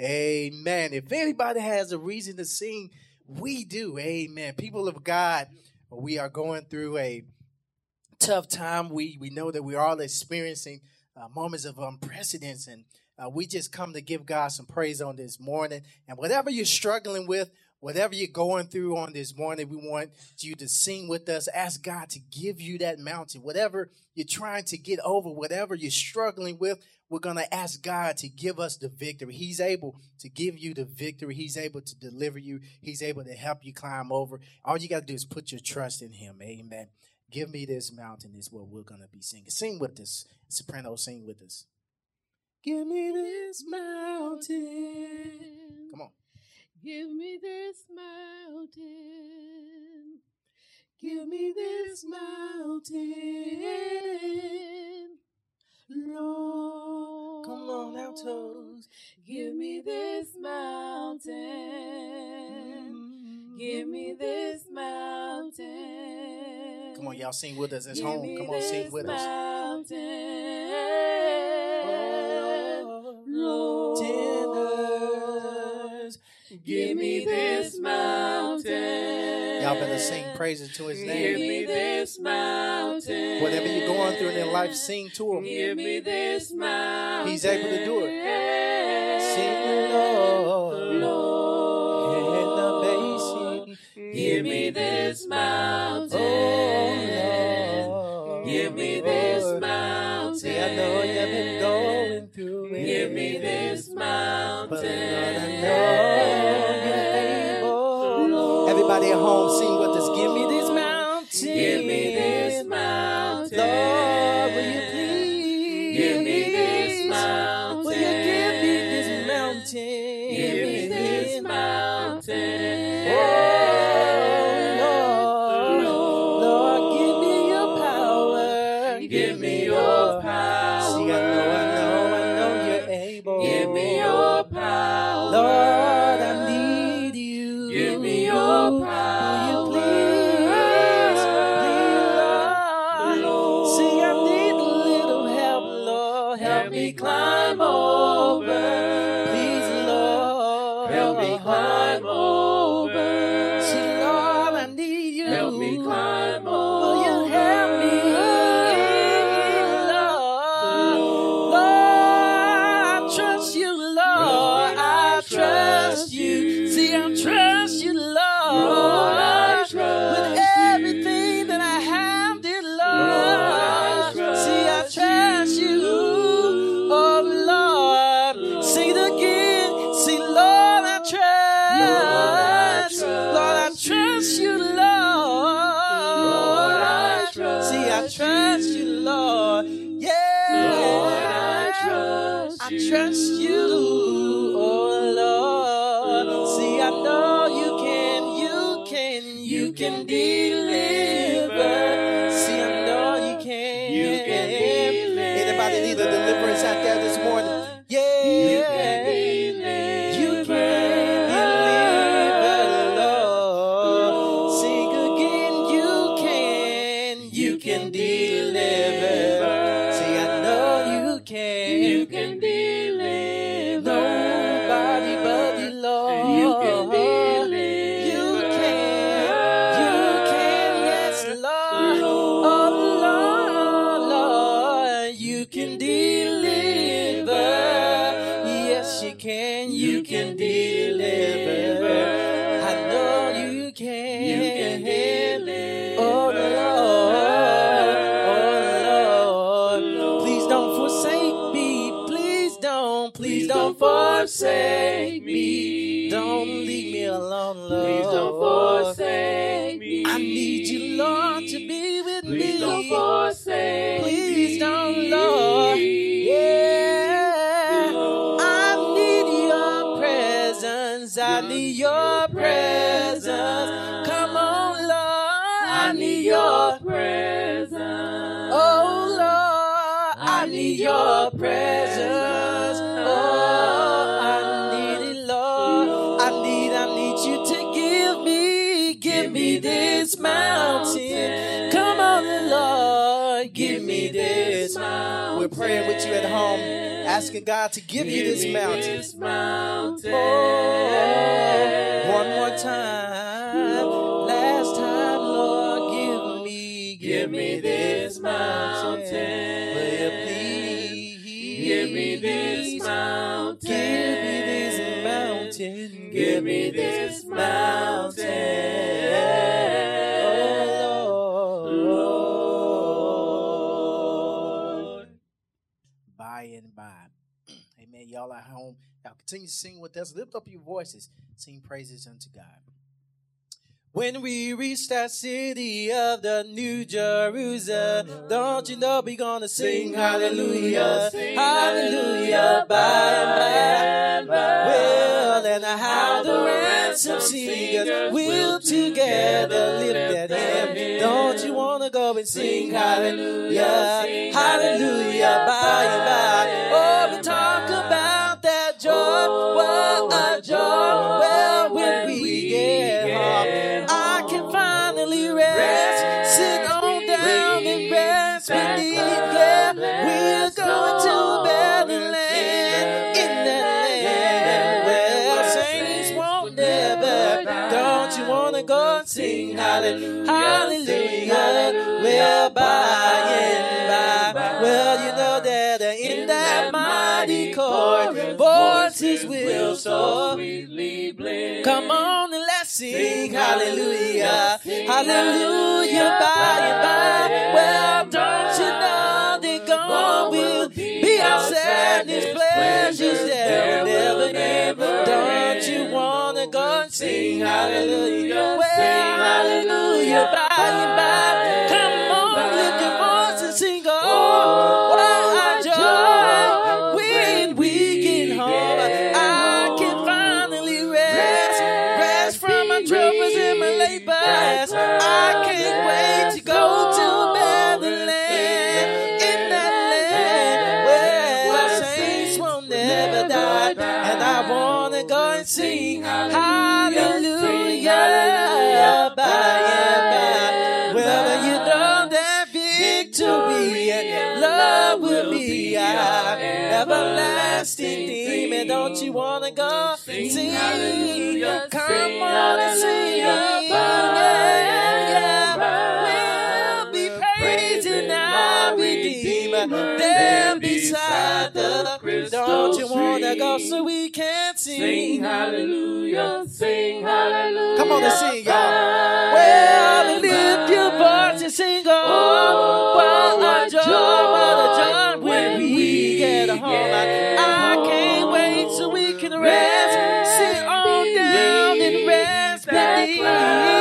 Amen. If anybody has a reason to sing, we do. Amen. People of God, we are going through a tough time. We we know that we're all experiencing uh, moments of unprecedented, and uh, we just come to give God some praise on this morning. And whatever you're struggling with, Whatever you're going through on this morning, we want you to sing with us. Ask God to give you that mountain. Whatever you're trying to get over, whatever you're struggling with, we're going to ask God to give us the victory. He's able to give you the victory. He's able to deliver you. He's able to help you climb over. All you got to do is put your trust in Him. Amen. Give me this mountain is what we're going to be singing. Sing with us. Soprano, sing with us. Give me this mountain. Come on. Give me this mountain. Give me this mountain. Lord. Come on, altos. Give me this mountain. Give me mm-hmm. this mountain. Come on, y'all sing with us. It's Give home. Come on, sing this with us. mountain. Oh, Lord. Give me this mountain. Y'all better sing praises to his name. Give me this mountain. Whatever you're going through in your life, sing to him. Give me this mountain. He's able to do it. Sing, Lord. Lord. In the basin. Give me this mountain. Oh, asking God to give you this mountain. This mountain. Oh, one more time. Last time, Lord, give me, give me this mountain. Please Give me this mountain. Give me this mountain. Give give me this mountain. Amen. Y'all at home, y'all continue to sing with us. Lift up your voices. Sing praises unto God. When we reach that city of the New Jerusalem, don't you know we're gonna sing hallelujah, hallelujah, by and by. Well, and how the ransom singers will together lift that hymn. Don't you wanna go and sing hallelujah, hallelujah, by and by. Oh, we talk joy, what sing hallelujah, hallelujah, by and by. Well, don't you know that God will be our sadness, pleasures that will never end. Don't you wanna go and sing hallelujah, well, hallelujah, by and by. Come be our everlasting. And don't you wanna go sing? Come on and sing. Yeah, yeah. Redeemer there beside the Don't you wanna go so we can sing? Sing hallelujah, sing hallelujah. Come on and sing, y'all. Well, lift your voice and sing, oh, oh what a joy, what a joy when we get home. I, I can't wait so we can rest, sit on down and rest beneath.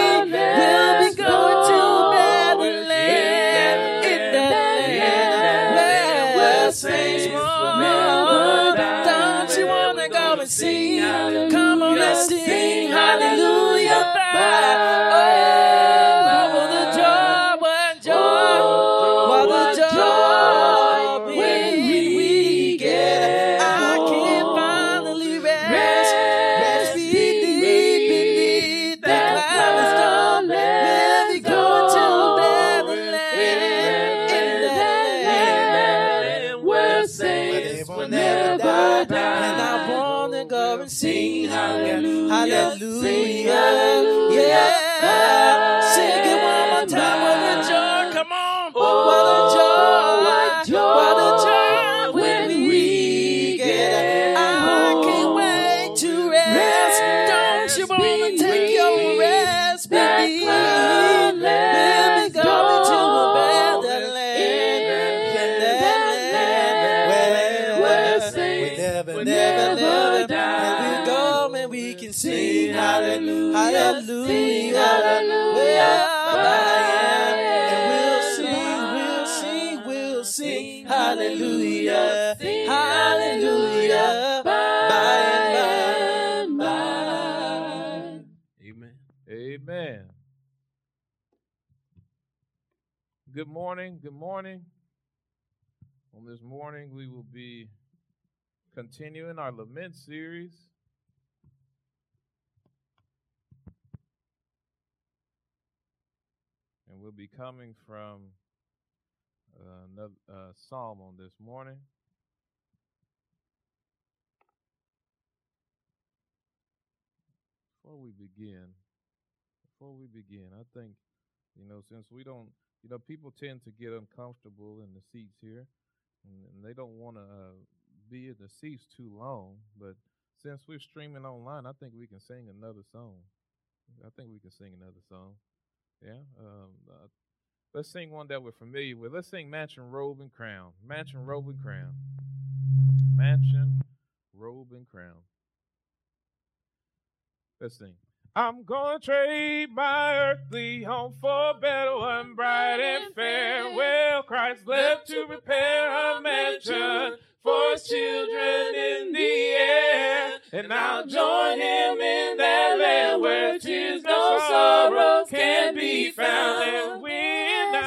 Hallelujah. Sing hallelujah, hallelujah. By and by. Amen. Amen. Good morning. Good morning. On this morning, we will be continuing our lament series. And we'll be coming from another uh, psalm on this morning. Before we begin, before we begin, I think, you know, since we don't, you know, people tend to get uncomfortable in the seats here, and, and they don't want to uh, be in the seats too long. But since we're streaming online, I think we can sing another song. I think we can sing another song. Yeah. Um, uh, let's sing one that we're familiar with. Let's sing Mansion, Robe, and Crown. Mansion, Robe, and Crown. Mansion, Robe, and Crown. Let's sing. I'm gonna trade my earthly home for a better one, bright and fair. Well, Christ left to prepare a mansion for his children in the air. And I'll join him in that land where tears no sorrow can be found.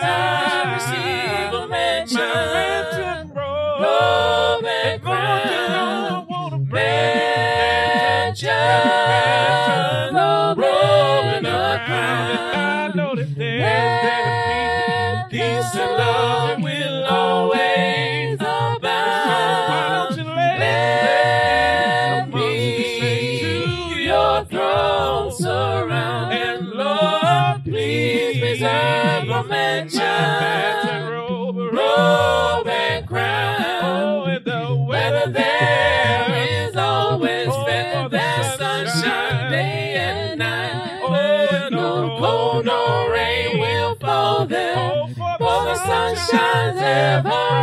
I receive a mansion, my mansion robe, robe and and crown, crown. I know that there's peace, peace and love will always abound. You let, Let me to your throne surround. And Lord, Please preserve a mansion, mansion, robe, robe and crown. Oh, and the Whether weather there is always Oh, fair, for the there's sunshine sunshine. day and night. Oh, no cold, no rain will fall there. Oh, For the sun shines ever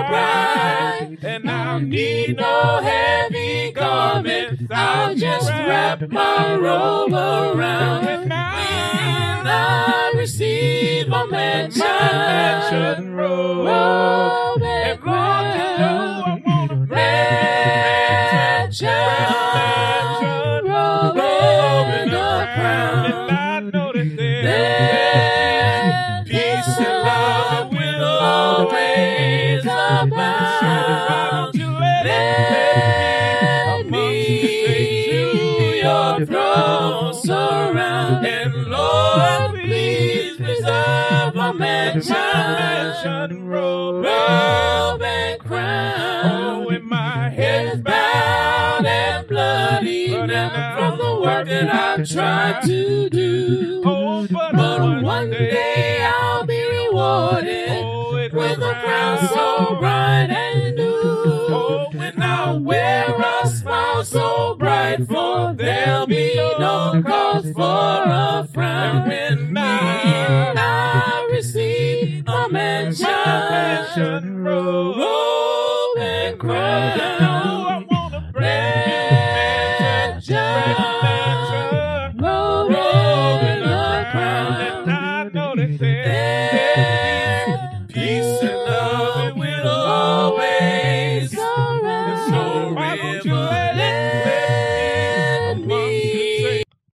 bright. And I'll Need no heavy garment. I'll just wrap my robe around. When I receive my mansion, mansion robe. robe mansion, mansion robe. robe and Oh, crown. when my Head is bowed and bloody Bloody now from the work that I've tried to do. Oh, but, But one day I'll be rewarded oh, with a crown so bright and new. Oh, when I Wear a smile so bright, for there'll be no cause for a